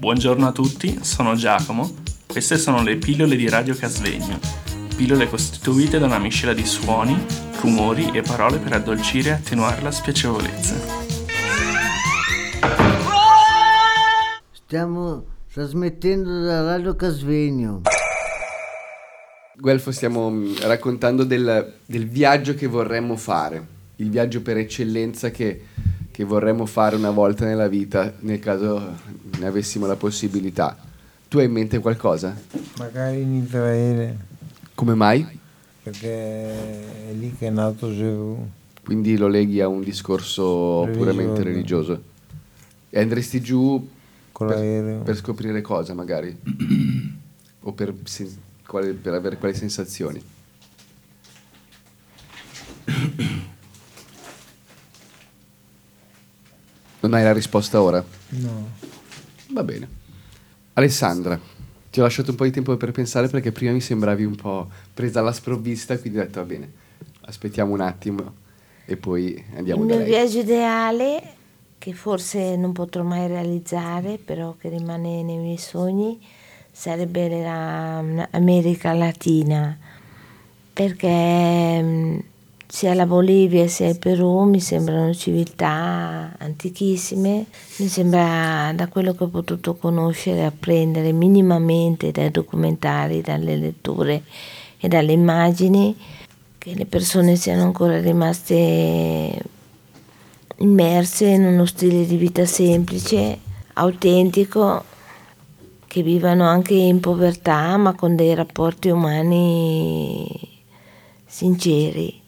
Buongiorno a tutti, sono Giacomo. Queste sono le pillole di Radio Casvegno. Pillole costituite da una miscela di suoni, rumori e parole per addolcire e attenuare la spiacevolezza. Stiamo trasmettendo da Radio Casvegno. Guelfo stiamo mm, raccontando del, del viaggio che vorremmo fare, il viaggio per eccellenza che, che vorremmo fare una volta nella vita, nel caso ne avessimo la possibilità. Tu hai in mente qualcosa? Magari in Israele, Come mai? perché è lì che è nato Gesù. Quindi lo leghi a un discorso Religioso. puramente religioso. E andresti giù Con per, per scoprire cosa magari? o per, sen- quali- per avere quali sensazioni? Non hai la risposta ora? No. Va bene. Alessandra, ti ho lasciato un po' di tempo per pensare perché prima mi sembravi un po' presa alla sprovvista, quindi ho detto va bene, aspettiamo un attimo e poi andiamo Il da mio lei. viaggio ideale, che forse non potrò mai realizzare, però che rimane nei miei sogni, sarebbe l'America Latina, perché mm, sia la Bolivia sia il Perù mi sembrano civiltà antichissime, mi sembra da quello che ho potuto conoscere, apprendere minimamente dai documentari, dalle letture e dalle immagini, che le persone siano ancora rimaste immerse in uno stile di vita semplice, autentico, che vivano anche in povertà ma con dei rapporti umani sinceri.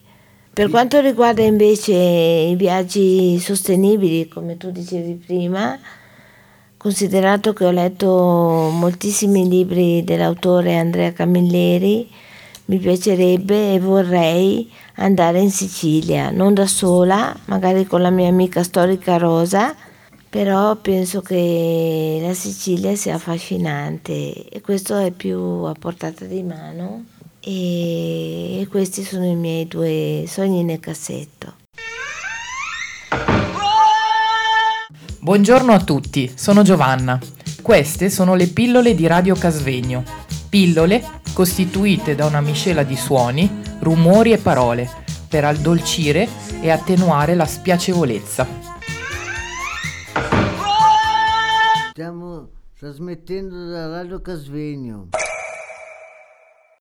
Per quanto riguarda invece i viaggi sostenibili, come tu dicevi prima, considerato che ho letto moltissimi libri dell'autore Andrea Camilleri, mi piacerebbe e vorrei andare in Sicilia, non da sola, magari con la mia amica storica Rosa, però penso che la Sicilia sia affascinante e questo è più a portata di mano e questi sono i miei due sogni nel cassetto. Buongiorno a tutti, sono Giovanna. Queste sono le pillole di Radio Casvegno. Pillole costituite da una miscela di suoni, rumori e parole per addolcire e attenuare la spiacevolezza. Stiamo trasmettendo da Radio Casvegno.